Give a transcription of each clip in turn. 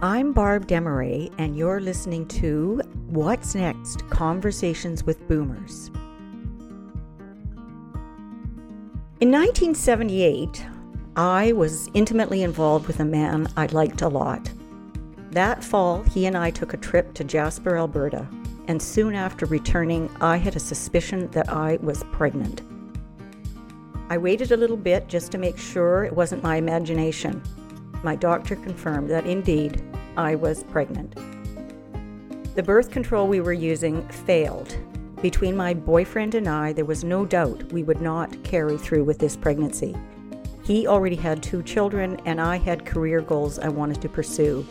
I'm Barb Desmarais, and you're listening to What's Next Conversations with Boomers. In 1978, I was intimately involved with a man I liked a lot. That fall, he and I took a trip to Jasper, Alberta, and soon after returning, I had a suspicion that I was pregnant. I waited a little bit just to make sure it wasn't my imagination. My doctor confirmed that indeed I was pregnant. The birth control we were using failed. Between my boyfriend and I, there was no doubt we would not carry through with this pregnancy. He already had two children, and I had career goals I wanted to pursue.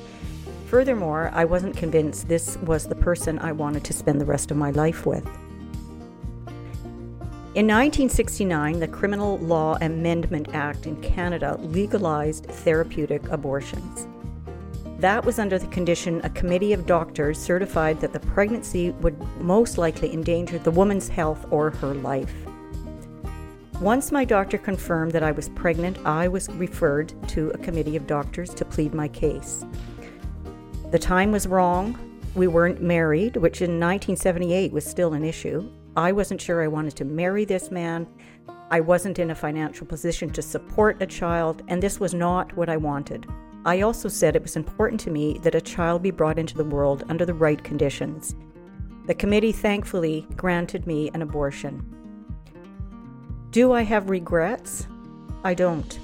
Furthermore, I wasn't convinced this was the person I wanted to spend the rest of my life with. In 1969, the Criminal Law Amendment Act in Canada legalized therapeutic abortions. That was under the condition a committee of doctors certified that the pregnancy would most likely endanger the woman's health or her life. Once my doctor confirmed that I was pregnant, I was referred to a committee of doctors to plead my case. The time was wrong. We weren't married, which in 1978 was still an issue. I wasn't sure I wanted to marry this man. I wasn't in a financial position to support a child, and this was not what I wanted. I also said it was important to me that a child be brought into the world under the right conditions. The committee thankfully granted me an abortion. Do I have regrets? I don't.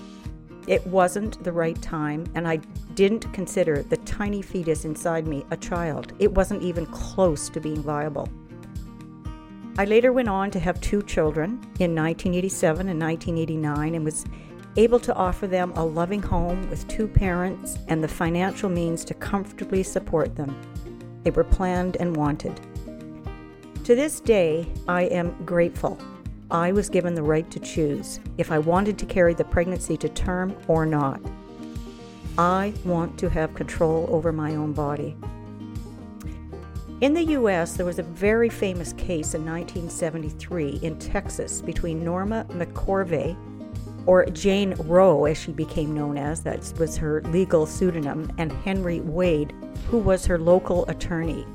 It wasn't the right time, and I didn't consider the tiny fetus inside me a child. It wasn't even close to being viable. I later went on to have two children in 1987 and 1989 and was able to offer them a loving home with two parents and the financial means to comfortably support them. They were planned and wanted. To this day, I am grateful I was given the right to choose if I wanted to carry the pregnancy to term or not. I want to have control over my own body. In the US, there was a very famous case in 1973 in Texas between Norma McCorvey, or Jane Roe as she became known as, that was her legal pseudonym, and Henry Wade, who was her local attorney.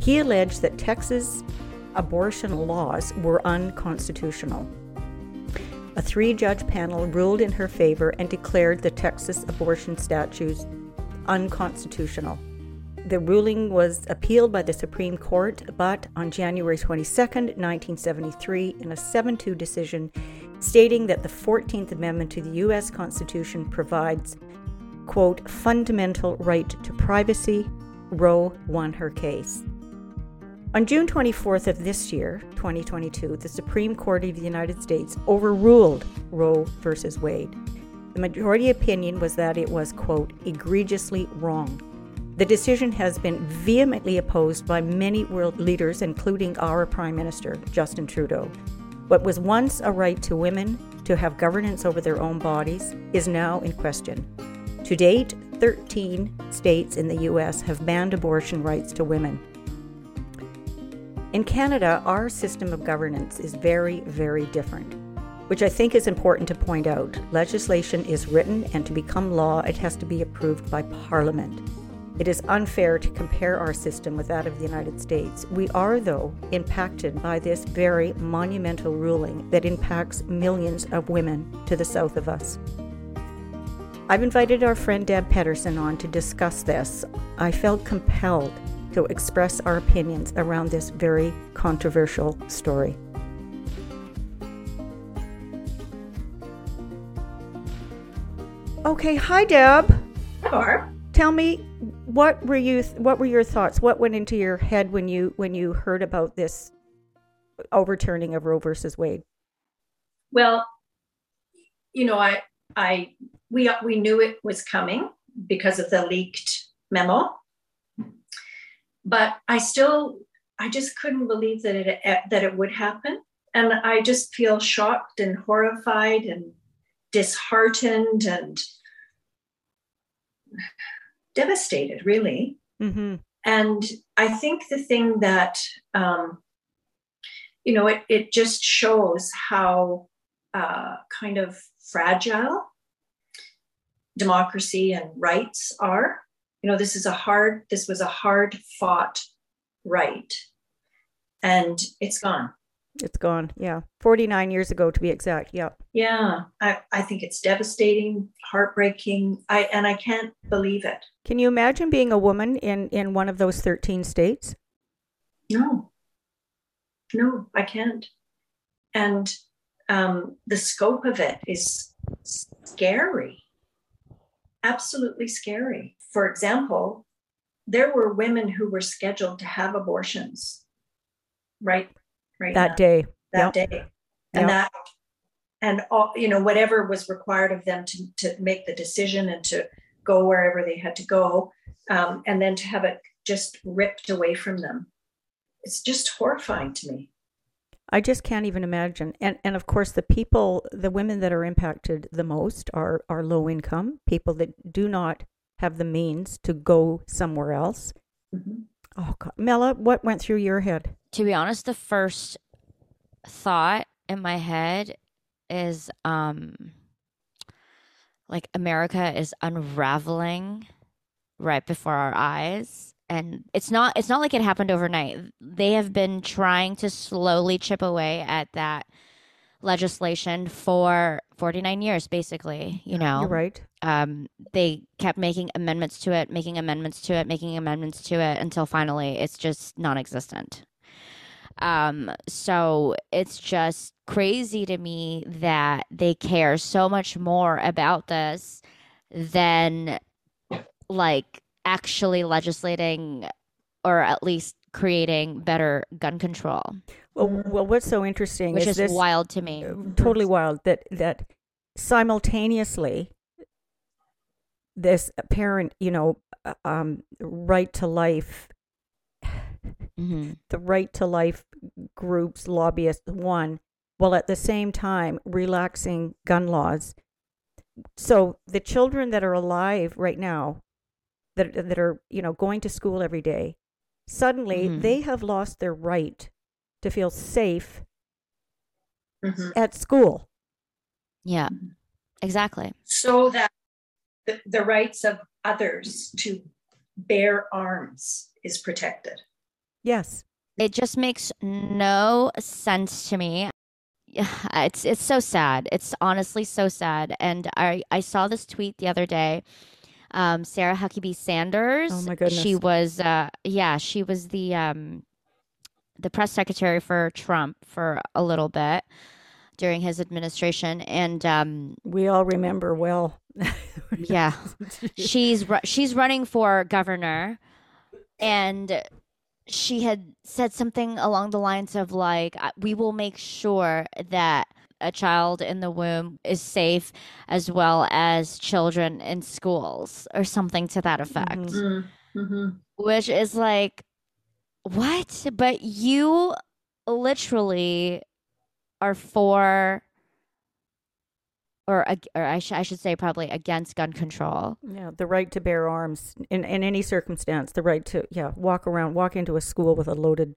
He alleged that Texas abortion laws were unconstitutional. A three judge panel ruled in her favor and declared the Texas abortion statutes unconstitutional. The ruling was appealed by the Supreme Court, but on January 22, 1973, in a 7 2 decision stating that the 14th Amendment to the U.S. Constitution provides, quote, fundamental right to privacy, Roe won her case. On June 24th of this year, 2022, the Supreme Court of the United States overruled Roe v. Wade. The majority opinion was that it was, quote, egregiously wrong. The decision has been vehemently opposed by many world leaders, including our Prime Minister, Justin Trudeau. What was once a right to women to have governance over their own bodies is now in question. To date, 13 states in the U.S. have banned abortion rights to women. In Canada, our system of governance is very, very different, which I think is important to point out. Legislation is written, and to become law, it has to be approved by Parliament. It is unfair to compare our system with that of the United States. We are, though, impacted by this very monumental ruling that impacts millions of women to the south of us. I've invited our friend Deb Pedersen on to discuss this. I felt compelled to express our opinions around this very controversial story. Okay, hi Deb. Hello. Tell me what were you what were your thoughts? What went into your head when you when you heard about this overturning of Roe versus Wade? Well, you know, I I we we knew it was coming because of the leaked memo but I still, I just couldn't believe that it that it would happen, and I just feel shocked and horrified and disheartened and devastated, really. Mm-hmm. And I think the thing that um, you know, it it just shows how uh, kind of fragile democracy and rights are You know, this is a hard, this was a hard fought right. And it's gone. It's gone. Yeah. 49 years ago to be exact. Yeah. Yeah. I, I think it's devastating, heartbreaking. I and I can't believe it. Can you imagine being a woman in, in one of those 13 states? No. No, I can't. And um, the scope of it is scary. Absolutely scary. For example, there were women who were scheduled to have abortions right right that now, day that yep. day and yep. that and all you know whatever was required of them to to make the decision and to go wherever they had to go um, and then to have it just ripped away from them it's just horrifying to me I just can't even imagine. And and of course the people the women that are impacted the most are are low income, people that do not have the means to go somewhere else. Mm-hmm. Oh God. Mela, what went through your head? To be honest, the first thought in my head is um like America is unraveling right before our eyes and it's not it's not like it happened overnight. They have been trying to slowly chip away at that legislation for 49 years basically, you know. You're right. Um they kept making amendments to it, making amendments to it, making amendments to it until finally it's just non-existent. Um so it's just crazy to me that they care so much more about this than like actually legislating or at least creating better gun control. Well, well what's so interesting which is, is this, wild to me. Uh, totally wild that that simultaneously this apparent, you know, uh, um, right to life, mm-hmm. the right to life groups, lobbyists, one, while at the same time relaxing gun laws. So the children that are alive right now that that are you know going to school every day suddenly mm-hmm. they have lost their right to feel safe mm-hmm. at school yeah exactly so that the, the rights of others to bear arms is protected yes. It just makes no sense to me. It's it's so sad. It's honestly so sad. And i i saw this tweet the other day. Um, Sarah Huckabee Sanders. Oh my goodness. She was, uh, yeah, she was the um, the press secretary for Trump for a little bit during his administration, and um, we all remember well. yeah, she's she's running for governor, and she had said something along the lines of like, "We will make sure that." a child in the womb is safe as well as children in schools or something to that effect mm-hmm. mm-hmm. which is like what but you literally are for or, or I, sh- I should say probably against gun control. Yeah, the right to bear arms in, in any circumstance. The right to yeah walk around, walk into a school with a loaded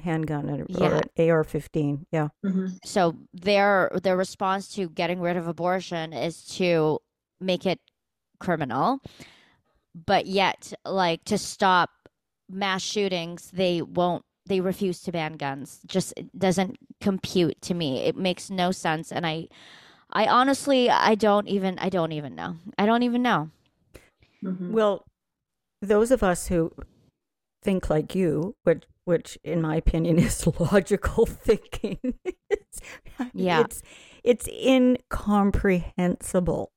handgun or, yeah. or an AR-15. Yeah. Mm-hmm. So their their response to getting rid of abortion is to make it criminal, but yet like to stop mass shootings, they won't. They refuse to ban guns. Just doesn't compute to me. It makes no sense, and I, I honestly, I don't even. I don't even know. I don't even know. Mm-hmm. Well, those of us who think like you, which which in my opinion is logical thinking. it's, yeah. It's it's incomprehensible.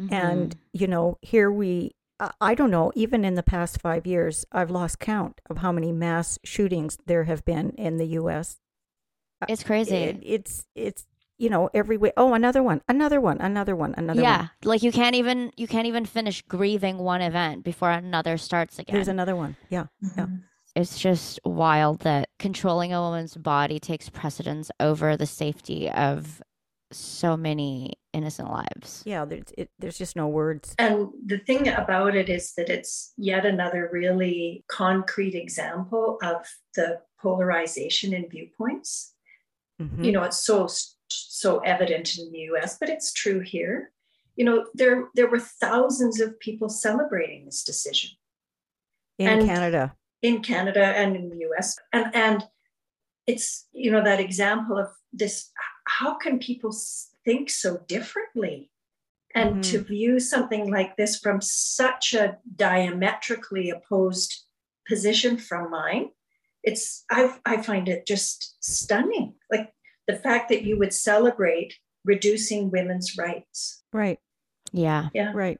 Mm-hmm. And you know, here we I don't know, even in the past 5 years, I've lost count of how many mass shootings there have been in the US. It's crazy. It, it's it's you know every way oh another one another one another one another yeah one. Yeah, like you can't even you can't even finish grieving one event before another starts again there's another one yeah mm-hmm. yeah it's just wild that controlling a woman's body takes precedence over the safety of so many innocent lives. Yeah, there's it, there's just no words. And the thing about it is that it's yet another really concrete example of the polarization in viewpoints. Mm-hmm. You know, it's so so evident in the U.S., but it's true here. you know, there there were thousands of people celebrating this decision in And- Canada. in Canada and in the US. And and it's you know that example of this how can people think so differently and Mhm. to view something like this from such a diametrically opposed position from mine it's I, I find it just stunning like the fact that you would celebrate reducing women's rights Right. Yeah. Yeah. Right.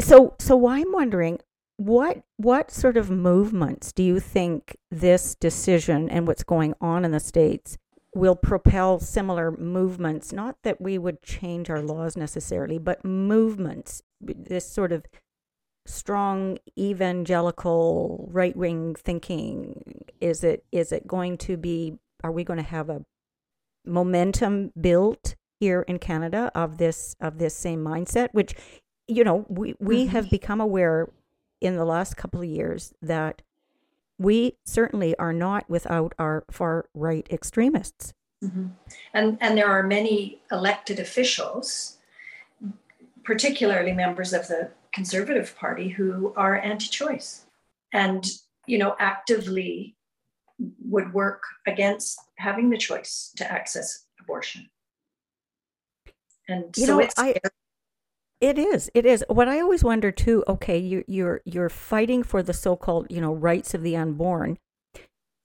So so I'm wondering what what sort of movements do you think this decision and what's going on in the states will propel similar movements not that we would change our laws necessarily but movements this sort of strong evangelical right-wing thinking is it is it going to be are we going to have a momentum built here in Canada of this of this same mindset which you know we we Mhm. have become aware in the last couple of years that we certainly are not without our far right extremists Mhm. And and there are many elected officials, particularly members of the Conservative Party, who are anti-choice, and you know actively would work against having the choice to access abortion. And You so know, it's I- It is. It is. What I always wonder too. Okay, you, you're you're fighting for the so-called you know rights of the unborn.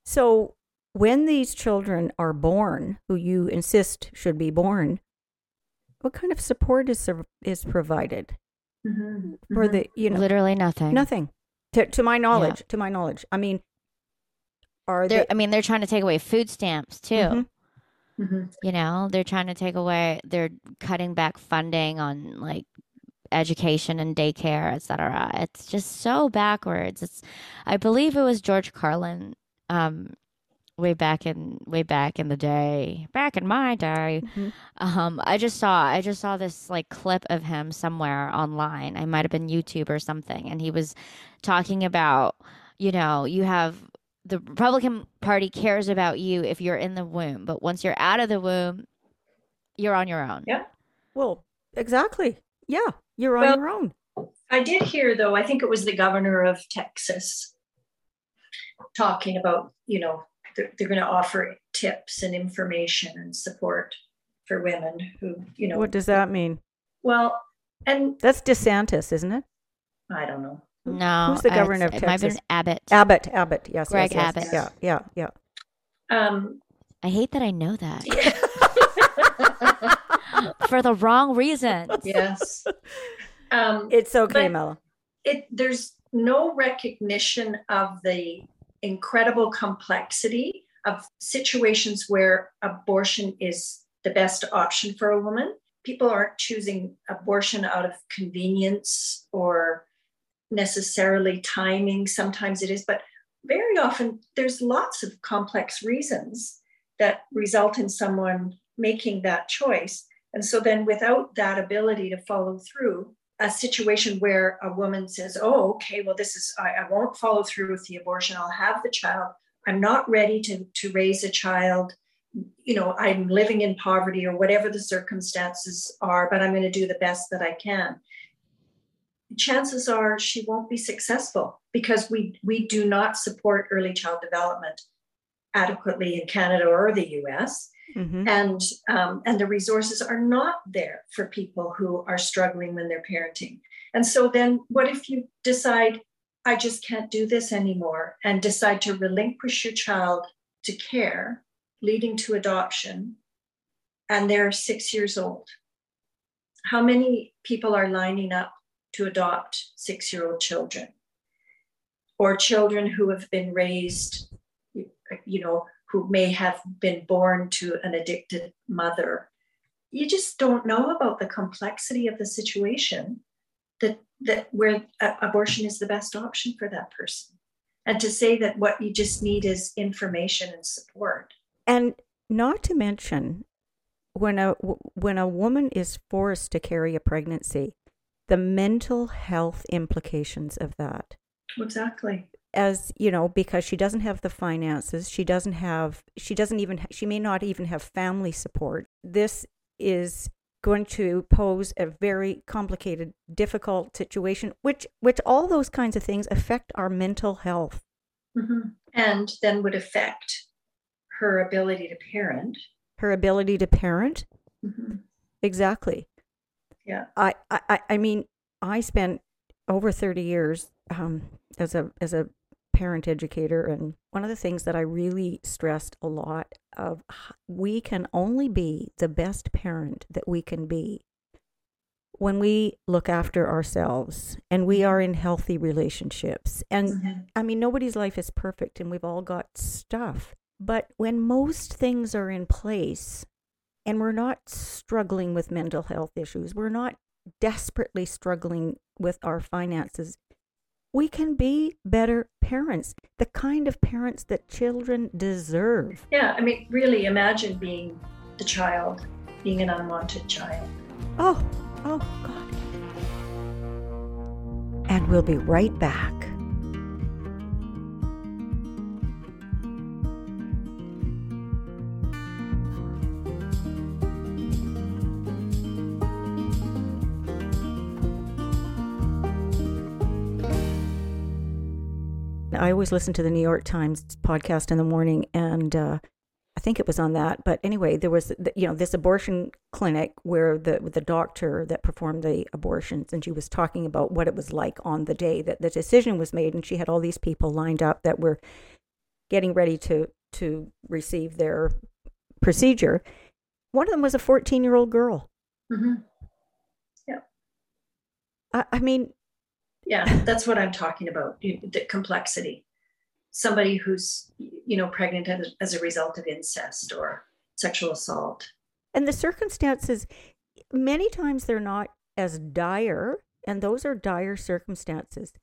So when these children are born, who you insist should be born, what kind of support is is provided Mhm, for mhm. the you know Literally nothing. nothing to to my knowledge. To my knowledge, I mean, are They're, they? I mean, they're trying to take away food stamps too. Mhm. Mhm. You know, they're trying to take away. They're cutting back funding on like education and daycare, et cetera. It's just so backwards. It's. I believe it was George Carlin. Um, way back in way back in the day, back in my day. Mhm. Um, I just saw I just saw this like clip of him somewhere online. I might have been YouTube or something, and he was talking about, you know, you have the Republican Party cares about you if you're in the womb, but once you're out of the womb, you're on your own. Yeah. Well, exactly. Yeah, you're on Well- your own. I did hear, though, I think it was the governor of Texas talking about, you know, they're, they're going to offer tips and information and support for women who, you know, What does that mean? well, and That's DeSantis, isn't it? I don't know. No, Who's the governor it's- of It might have Texas? been Abbott. Abbott. Abbott. Yes. Greg yes, yes. Abbott. Yeah. Yeah. Yeah. Um, I hate that I know that for the wrong reasons. yes. Um, It's okay, Mel. It there's no recognition of the incredible complexity of situations where abortion is the best option for a woman people aren't choosing abortion out of convenience or necessarily timing sometimes it is but very often there's lots of complex reasons that result in someone making that choice and so then without that ability to follow through a situation where a woman says, Oh, okay, well, this is, I, I won't follow through with the abortion. I'll have the child. I'm not ready to, to raise a child. You know, I'm living in poverty or whatever the circumstances are, but I'm going to do the best that I can. Chances are she won't be successful because we, we do not support early child development adequately in Canada or the US hmm and um, and the resources are not there for people who are struggling when they're parenting. And so then what if you decide i just can't do this anymore and decide to relinquish your child to care leading to adoption and they're six years old? How many people are lining up to adopt six year old children or children who have been raised you know who may have been born to an addicted mother. You just don't know about the complexity of the situation that that where abortion is the best option for that person. And to say that what you just need is information and support. And not to mention, when a when a woman is forced to carry a pregnancy, the mental health implications of that. Exactly. as you know because she doesn't have the finances she doesn't have she doesn't even she may not even have family support this is going to pose a very complicated, difficult situation, which which all those kinds of things affect our mental health. Mm-hmm. And then would affect her ability to parent. Her ability to parent. Mm-hmm. Exactly. Yeah. I, I I mean, I spent over thirty years um, as a as a parent educator, and one of the things that I really stressed a lot of we can only be the best parent that we can be when we look after ourselves and we are in healthy relationships. And mm-hmm. I mean, nobody's life is perfect and we've all got stuff. But when most things are in place and we're not struggling with mental health issues, we're not desperately struggling with our finances, we can be better parents, the kind of parents that children deserve. Yeah, I mean, really imagine being the child, being an unwanted child. Oh, oh, God. And we'll be right back. I always listen to the New York Times podcast in the morning, and uh, I think it was on that. But anyway, there was you know this abortion clinic where the the doctor that performed the abortions, and she was talking about what it was like on the day that the decision was made, and she had all these people lined up that were getting ready to to receive their procedure. One of them was a 14 year old girl. Mm-hmm. Yeah. I, I mean, yeah that's what i'm talking about the complexity somebody who's you know pregnant as a result of incest or sexual assault and the circumstances many times they're not as dire and those are dire circumstances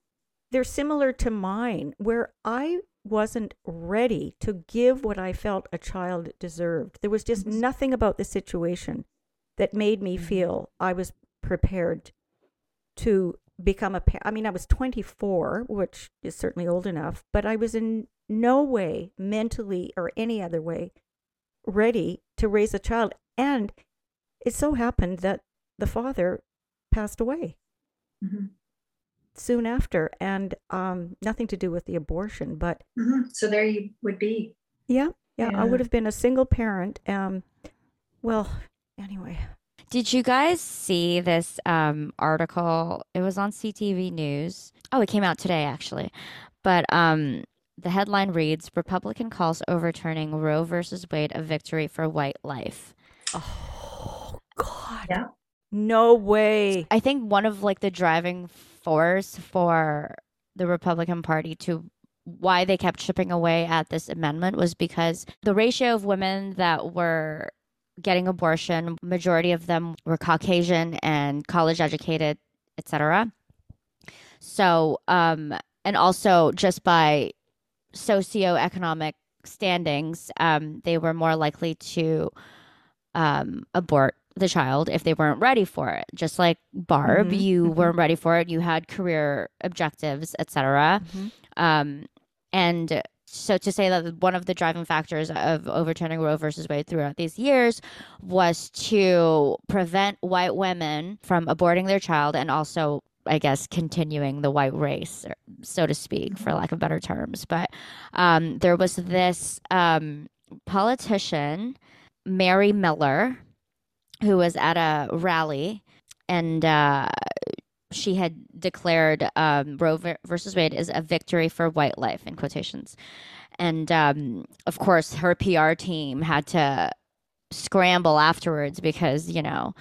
they're similar to mine where i wasn't ready to give what i felt a child deserved there was just mm-hmm. nothing about the situation that made me mm-hmm. feel i was prepared to become a I mean I was 24 which is certainly old enough but I was in no way mentally or any other way ready to raise a child and it so happened that the father passed away mm-hmm. soon after and um, nothing to do with the abortion but mm-hmm. so there you would be yeah, yeah, yeah I would have been a single parent um well anyway did you guys see this um, article? It was on CTV News. Oh, it came out today, actually. But um, the headline reads Republican calls overturning Roe versus Wade a victory for white life. Oh, God. Yeah. No way. I think one of like the driving force for the Republican Party to why they kept chipping away at this amendment was because the ratio of women that were getting abortion. Majority of them were Caucasian and college educated, etc. So, um, and also just by socioeconomic standings, um, they were more likely to um, abort the child if they weren't ready for it. Just like Barb, mm-hmm. you mm-hmm. weren't ready for it. You had career objectives, etc. Mm-hmm. Um, and so to say that one of the driving factors of overturning Roe versus Wade throughout these years was to prevent white women from aborting their child and also I guess continuing the white race, so to speak, for lack of better terms. But um, there was this um, politician, Mary Miller, who was at a rally, and uh, she had declared um, Roe versus Wade is a victory for white life in quotations, and um, of course her PR team had to scramble afterwards because you know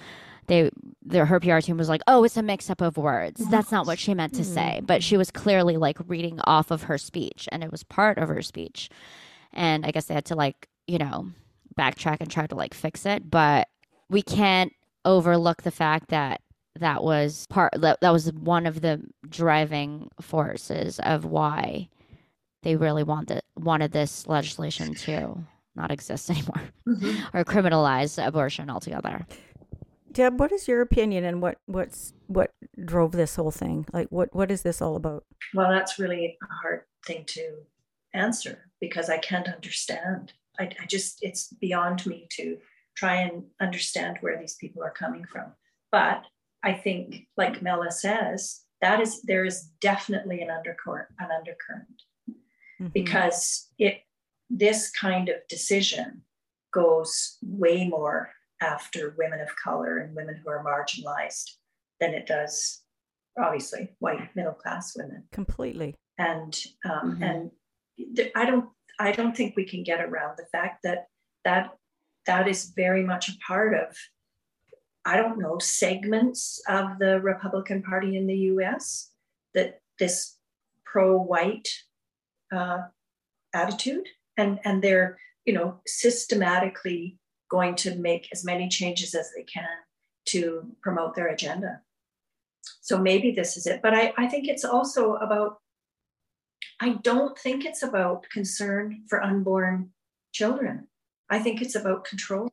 they their her PR team was like, "Oh, it's a mix up of words. That's not what she meant to say." But she was clearly like reading off of her speech, and it was part of her speech. And I guess they had to like you know backtrack and try to like fix it, but we can't overlook the fact that that was part that, that was one of the driving forces of why they really wanted wanted this legislation to not exist anymore mm-hmm. or criminalize abortion altogether. Deb, what is your opinion and what what's what drove this whole thing? Like what what is this all about? Well, that's really a hard thing to answer because I can't understand. I, I just it's beyond me to try and understand where these people are coming from. But I think, like Mela says, that is there is definitely an undercurrent, an undercurrent, mm-hmm. because it this kind of decision goes way more after women of color and women who are marginalized than it does obviously white middle class women completely and um, mm-hmm. and th- i don't i don't think we can get around the fact that that that is very much a part of i don't know segments of the republican party in the us that this pro-white uh, attitude and and they're you know systematically going to make as many changes as they can to promote their agenda. So maybe this is it but i, I think it's also about i don't think it's about concern for unborn children. I think it's about control.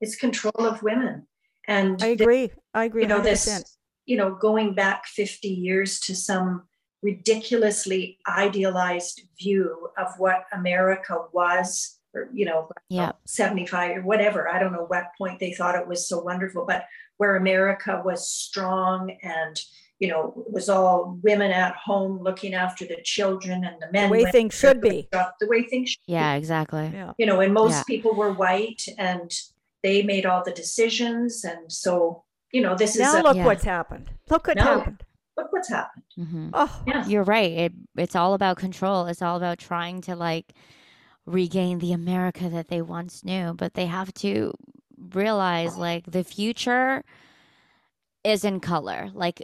It's control of women and i agree i agree you know 100%. this you know going back 50 years to some ridiculously idealized view of what america was or you know yeah 75 or whatever i don't know what point they thought it was so wonderful but where america was strong and you know was all women at home looking after the children and the men the way things should be the way things yeah be. exactly yeah. you know and most yeah. people were white and they made all the decisions and so you know this now is now look yeah. what's happened look what happened look what's happened mm-hmm. oh yeah. you're right it, it's all about control it's all about trying to like regain the America that they once knew, but they have to realize like the future is in color. Like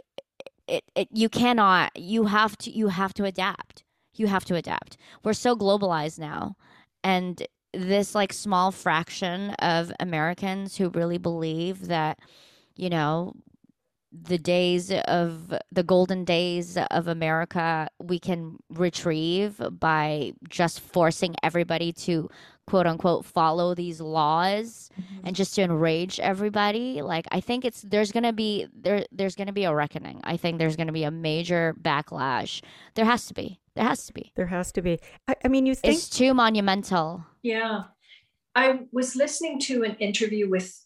it, it you cannot you have to you have to adapt. You have to adapt. We're so globalized now and this like small fraction of Americans who really believe that you know the days of the golden days of America we can retrieve by just forcing everybody to quote unquote follow these laws mm-hmm. and just to enrage everybody like i think it's there's gonna be there there's gonna be a reckoning. I think there's gonna be a major backlash. There has to be. There has to be. There has to be. I, I mean you think it's too monumental yeah i was listening to an interview with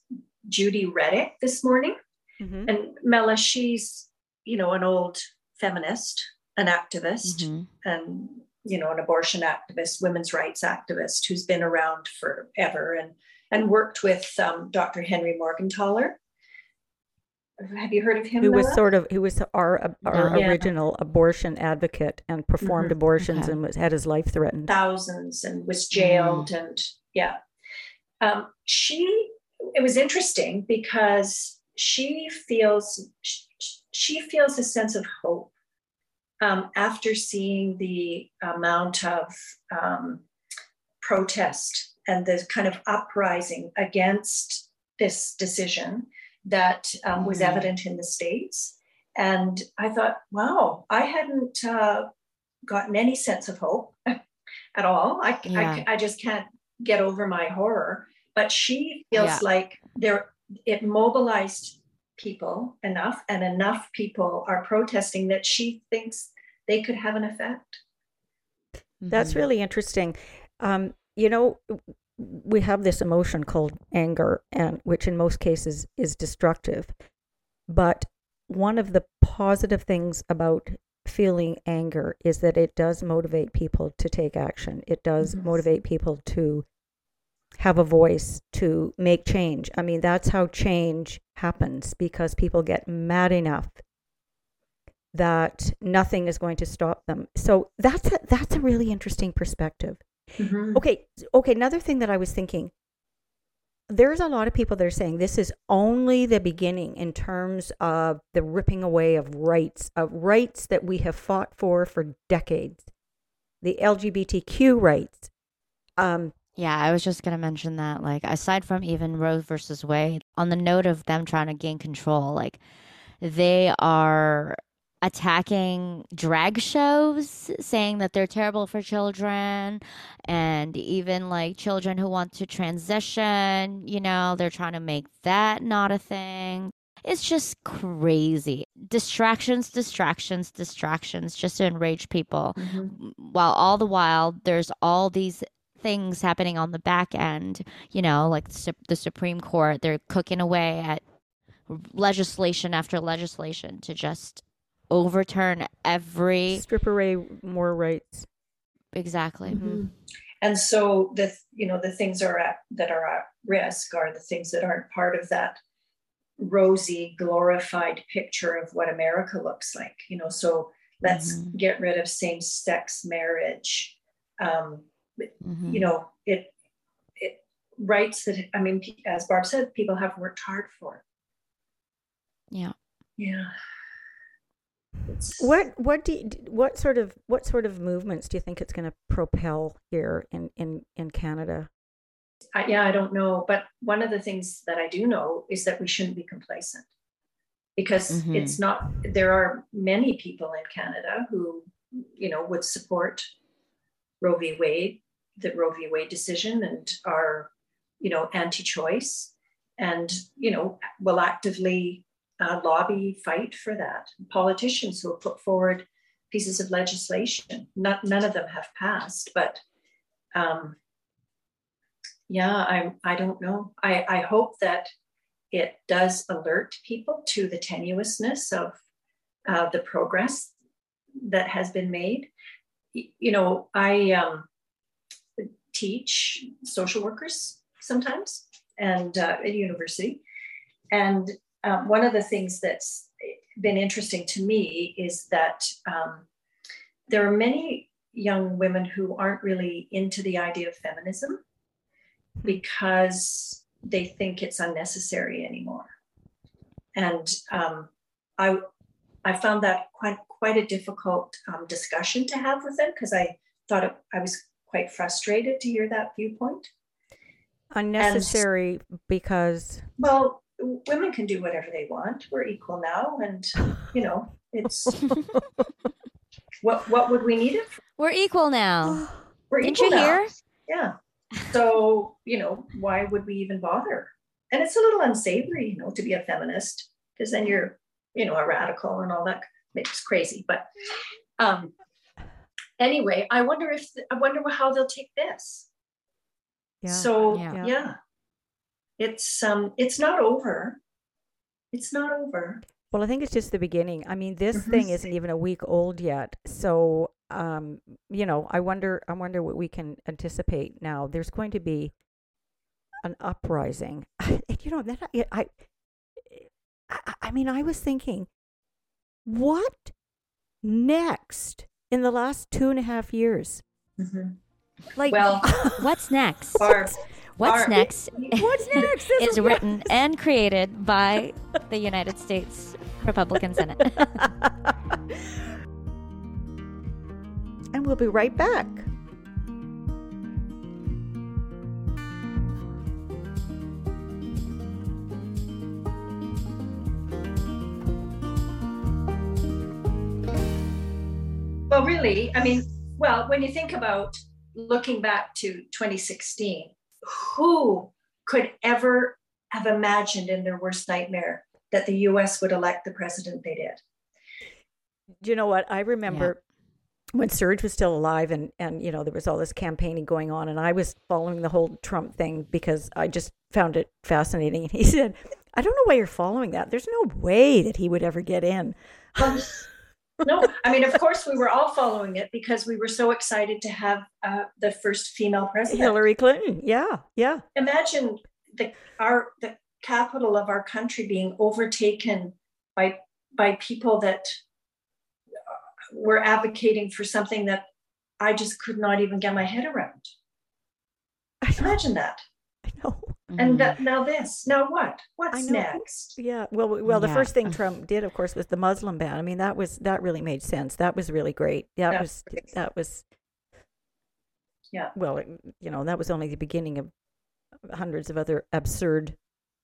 Judy Rebick this morning Mm-hmm. And Mela, she's, you know, an old feminist, an activist, mm-hmm. and, you know, an abortion activist, women's rights activist who's been around forever and, and worked with um, Dr. Henry Morgentaler. Have you heard of him? Who was sort of who was our our yeah. original abortion advocate and performed mm-hmm. abortions okay. and was had his life threatened. Thousands and was jailed mm. and yeah. Um, she it was interesting because she feels she feels a sense of hope um, after seeing the amount of um, protest and the kind of uprising against this decision that um, was mm-hmm. evident in the states. And I thought, wow, I hadn't uh, gotten any sense of hope at all. I, yeah. I, I, just can't get over my horror. But she feels yeah. like there it mobilized people enough, and enough people are protesting that she thinks they could have an effect. That's mm-hmm. really interesting. Um, you know, we have this emotion called anger, and which in most cases is destructive. But one of the positive things about feeling anger is that it does motivate people to take action. It does mm-hmm. motivate people to have a voice to make change. I mean, that's how change happens because people get mad enough that nothing is going to stop them. So that's a, that's a really interesting perspective. Mm-hmm. Okay, okay, another thing that I was thinking there's a lot of people that are saying this is only the beginning in terms of the ripping away of rights, of rights that we have fought for for decades. The LGBTQ rights, um, yeah, I was just going to mention that. Like, aside from even Roe versus Wade, on the note of them trying to gain control, like, they are attacking drag shows, saying that they're terrible for children, and even like children who want to transition, you know, they're trying to make that not a thing. It's just crazy. Distractions, distractions, distractions, just to enrage people. Mm-hmm. While all the while, there's all these things happening on the back end. You know, like the, the Supreme Court, they're cooking away at legislation after legislation to just overturn every strip away more rights. Exactly. Mm-hmm. And so the you know the things are at that are at risk are the things that aren't part of that rosy glorified picture of what America looks like. You know, so let's mm-hmm. get rid of same-sex marriage. Um, mm-hmm. You know, it it rights that I mean, as Barb said, people have worked hard for. Yeah. Yeah. It's... What what do you, what sort of what sort of movements do you think it's going to propel here in in in Canada? I, yeah, I don't know, but one of the things that I do know is that we shouldn't be complacent because mm-hmm. it's not. There are many people in Canada who you know would support Roe v. Wade, the Roe v. Wade decision, and are you know anti-choice, and you know will actively uh, lobby, fight for that. Politicians who have put forward pieces of legislation, not, none of them have passed, but um, yeah, I, I don't know. I, I hope that it does alert people to the tenuousness of uh, the progress that has been made. You know, I um, teach social workers sometimes and uh, at university. And um, one of the things that's been interesting to me is that um, there are many young women who aren't really into the idea of feminism because they think it's unnecessary anymore. And um, I, I found that quite quite a difficult um, discussion to have with them because I thought it, I was quite frustrated to hear that viewpoint. Unnecessary and, because well, women can do whatever they want. We're equal now, and you know, it's what what would we need it for? We're equal now. We're Didn't equal you now. hear? Yeah. So you know, why would we even bother? And it's a little unsavory, you know, to be a feminist because then you're, you know, a radical and all that. It's crazy, but um, anyway, I wonder if I wonder how they'll take this. Yeah. So yeah. yeah it's um it's not over. It's not over. Well i think it's just the beginning. I mean this mm-hmm. thing isn't even a week old yet. So um you know i wonder i wonder what we can anticipate now. There's going to be an uprising. You know that I, I i mean i was thinking what next in the last two and a half years? Mm-hmm. like well what's next? Barb, What's Next? What's Next is written and created by the United States Republican Senate. and we'll be right back. Well, really, I mean, well, when you think about looking back to 2016, who could ever have imagined in their worst nightmare that the US would elect the president they did? Do you know what? I remember yeah. when Serge was still alive and, and, you know, there was all this campaigning going on and I was following the whole Trump thing because I just found it fascinating. And he said, I don't know why you're following that. There's no way that he would ever get in. No, I mean, of course, we were all following it because we were so excited to have uh, the first female president, Hillary Clinton. Yeah, yeah. Imagine the our the capital of our country being overtaken by by people that were advocating for something that I just could not even get my head around. Imagine that. I know. And mm-hmm. now this, now what? What's next? Yeah. Well, well, the yeah. first thing Trump did, of course, was the Muslim ban. I mean, that was that really made sense. That was really great. That yeah. was that was. Yeah. Well, you know, that was only the beginning of hundreds of other absurd,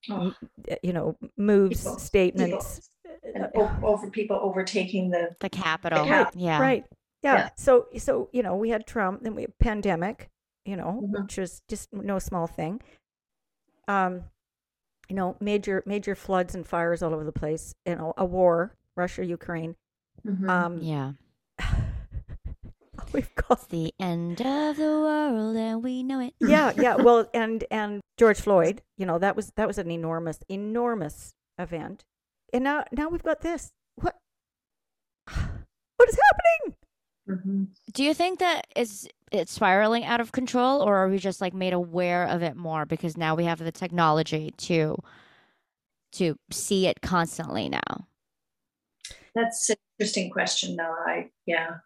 oh. you know, moves, people, statements. People, uh, over people overtaking the the Capitol. The cap. Yeah. Right. Yeah. yeah. So so you know we had Trump, then we had pandemic, you know, mm-hmm. which was just no small thing um, you know, major major floods and fires all over the place. You know, a war, Russia, Ukraine. Mm-hmm. Um, yeah. we've got the end of the world and we know it. yeah, yeah. Well, and and George Floyd, you know, that was that was an enormous, enormous event, and now now we've got this. What? What is happening? Mhm. Do you think that is it's spiraling out of control or are we just like made aware of it more because now we have the technology to to see it constantly now? That's an interesting question. Now, I yeah,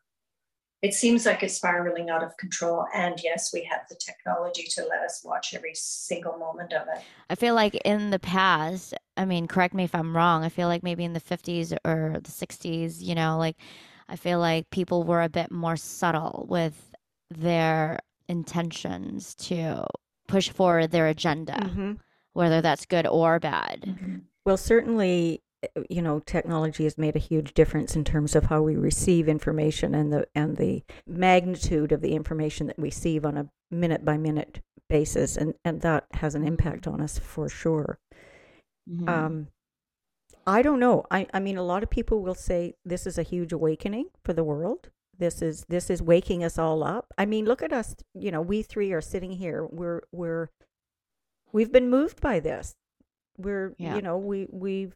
it seems like it's spiraling out of control. And yes, we have the technology to let us watch every single moment of it. I feel like in the past, I mean, correct me if I'm wrong, I feel like maybe in the 50s or the 60s, you know, like I feel like people were a bit more subtle with their intentions to push forward their agenda, Mhm. whether that's good or bad. Well, certainly, uh, you know, technology has made a huge difference in terms of how we receive information and the and the magnitude of the information that we receive on a minute by minute basis, and and that has an impact on us for sure. Mhm. Um, I don't know. I, I mean, a lot of people will say this is a huge awakening for the world. This is this is waking us all up. I mean, look at us. You know, we three are sitting here. We're we're we've been moved by this. We're Yeah. you know we we've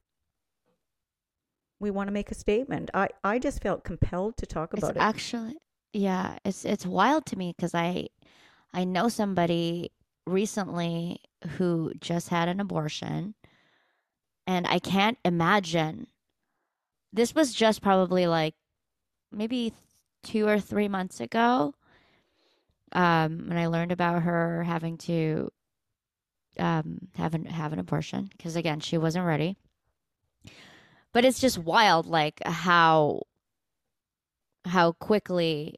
we want to make a statement. I I just felt compelled to talk it's about it. actually yeah it's it's wild to me because i i know somebody recently who just had an abortion and i can't imagine this was just probably like maybe two or three months ago um when i learned about her having to um have an have an abortion because again she wasn't ready but it's just wild like how how quickly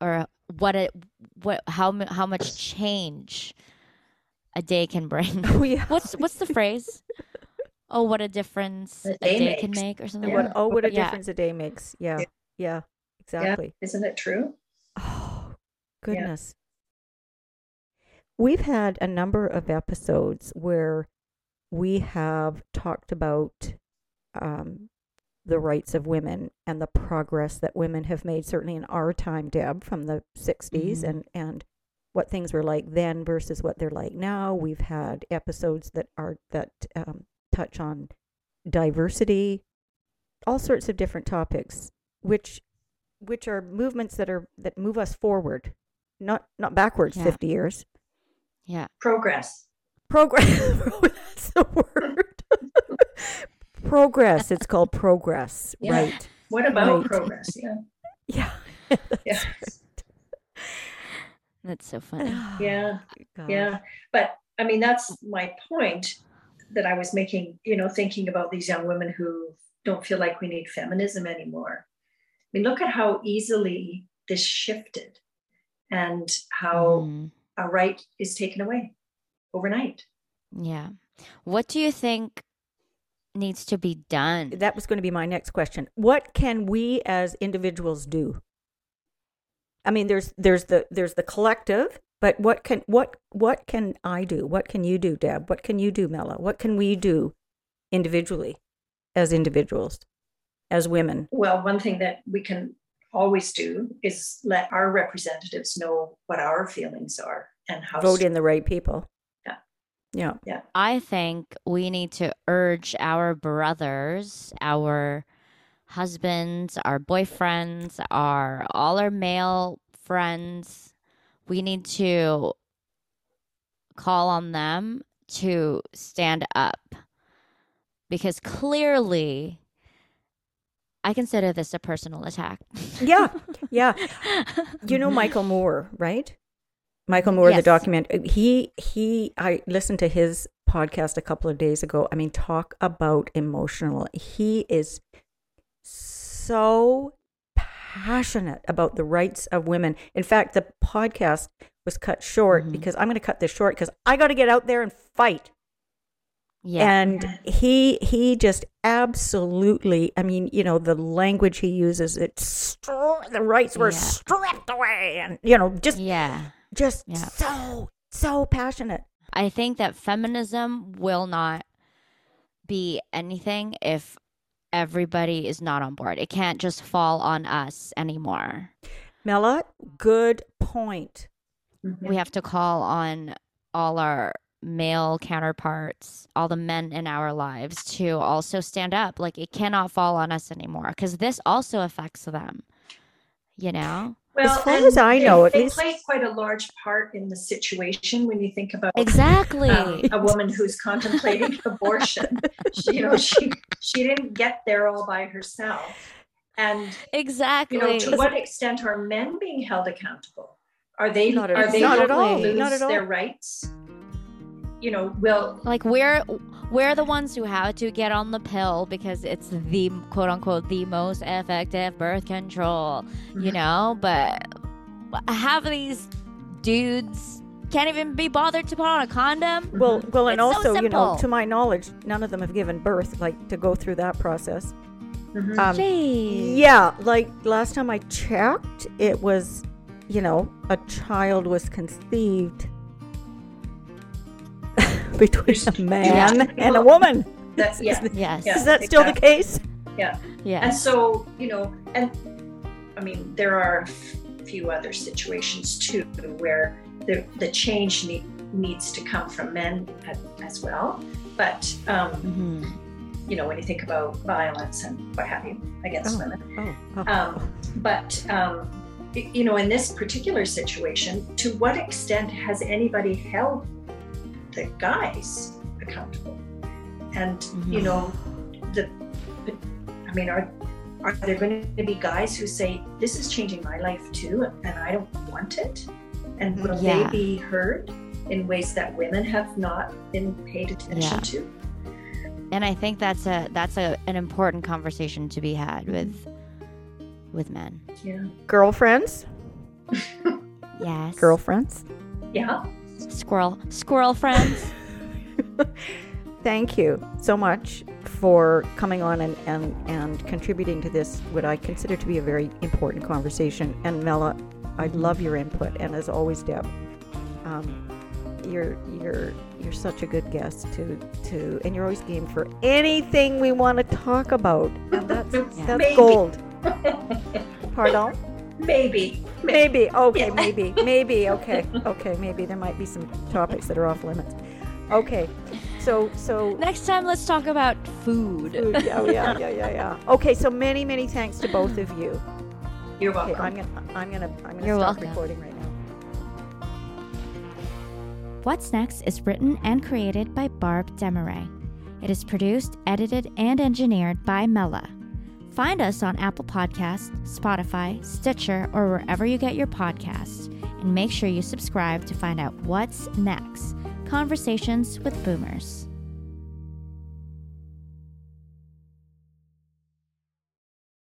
or what it what how how much change a day can bring. oh yeah. what's what's the phrase? Oh, what a difference A a day day, can make, or something. Yeah. What, oh, what a Yeah. difference a day makes. Yeah. Yeah. Yeah. Exactly. Isn't it true? Oh, goodness. We've had a number of episodes where we have talked about um, the rights of women and the progress that women have made, certainly in our time, Deb, from the 60s Mhm. and, and what things were like then versus what they're like now. We've had episodes that are that um, touch on diversity, all sorts of different topics, which which are movements that are that move us forward, not not backwards Yeah. fifty years. Yeah. Progress. Progress. Oh, that's the word. progress. It's called progress, Yeah. right? What about Right. progress? Yeah. Yeah. Yeah. That's so funny. Yeah. Gosh. Yeah. But I mean, that's my point that I was making, you know, thinking about these young women who don't feel like we need feminism anymore. I mean, look at how easily this shifted and how Mhm. a right is taken away overnight. Yeah. What do you think needs to be done? That was going to be my next question. What can we as individuals do? I mean, there's there's the there's the collective, but what can what what can I do? What can you do, Deb? What can you do, Mela? What can we do individually, as individuals, as women? Well, one thing that we can always do is let our representatives know what our feelings are and how Vote in the right people. Yeah. Yeah. Yeah. I think we need to urge our brothers, our husbands, our boyfriends, our all our male friends. We need to call on them to stand up because clearly I consider this a personal attack. Yeah. Yeah. You know Michael Moore, right? Michael Moore, the document. He he. I listened to his podcast a couple of days ago. I mean, talk about emotional. He is so passionate about the rights of women. In fact, the podcast was cut short Mhm. because I'm going to cut this short because I got to get out there and fight. Yeah. And he he just absolutely. I mean, you know, the language he uses. It's str- the rights were Yeah. stripped away, and you know, just yeah. just Yeah. so so passionate. I think that feminism will not be anything if everybody is not on board. It can't just fall on us anymore. Mela, good point. We have to call on all our male counterparts, all the men in our lives to also stand up. Like it cannot fall on us anymore because this also affects them. You know? As far as I they- know, at they least- play quite a large part in the situation when you think about Exactly. um, a woman who's contemplating abortion. She, you know, she she didn't get there all by herself, and exactly. you know, to what extent are men being held accountable? Are they Not at- are they not at all, to lose not at all. their rights? You know, will like we're we're the ones who have to get on the pill because it's the quote unquote the most effective birth control you Mhm. know but half of these dudes can't even be bothered to put on a condom Well, well, and It's so also, you know, to my knowledge, none of them have given birth, like to go through that process. Mhm. Um, yeah, like last time I checked, it was, you know, a child was conceived between a man and a woman. That- yeah. yes Yeah. Is that still the case? Yeah. Yeah. and so you know, and I mean, there are a few other situations too where the the change need, needs to come from men as well, but. Um, Mhm. you know, when you think about violence and what have you against Oh. women. Oh, oh, Um, but, um, you know, in this particular situation, to what extent has anybody held the guys accountable? And, you Mhm. know, the, I mean, are, are there going to be guys who say, this is changing my life too, and I don't want it? And will Yeah. they be heard in ways that women have not been paid attention Yeah. to? and i think that's a that's a an important conversation to be had with with men Yeah. girlfriends, yes girlfriends. Yeah. Squirrel squirrel friends Thank you so much for coming on and, and, and contributing to this, what I consider to be a very important conversation. And Mela, I love your input, and as always, Deb, um, you're you're you're such a good guest to to, and you're always game for anything we want to talk about. And that's that's Maybe. gold. Pardon? Maybe. Maybe. Okay, Yeah. maybe. Maybe. Okay. Okay, maybe there might be some topics that are off limits. Okay. So so next time let's talk about food Food, yeah, oh, yeah, yeah, yeah, yeah. Okay, so many, many thanks to both of you. You're Okay, welcome. I'm gonna, I'm gonna, I'm gonna You're stop welcome. recording right now. What's Next is written and created by Barb Demaray. It is produced, edited, and engineered by Mela. Find us on Apple Podcasts, Spotify, Stitcher, or wherever you get your podcasts. And make sure you subscribe to find out what's next Conversations with Boomers.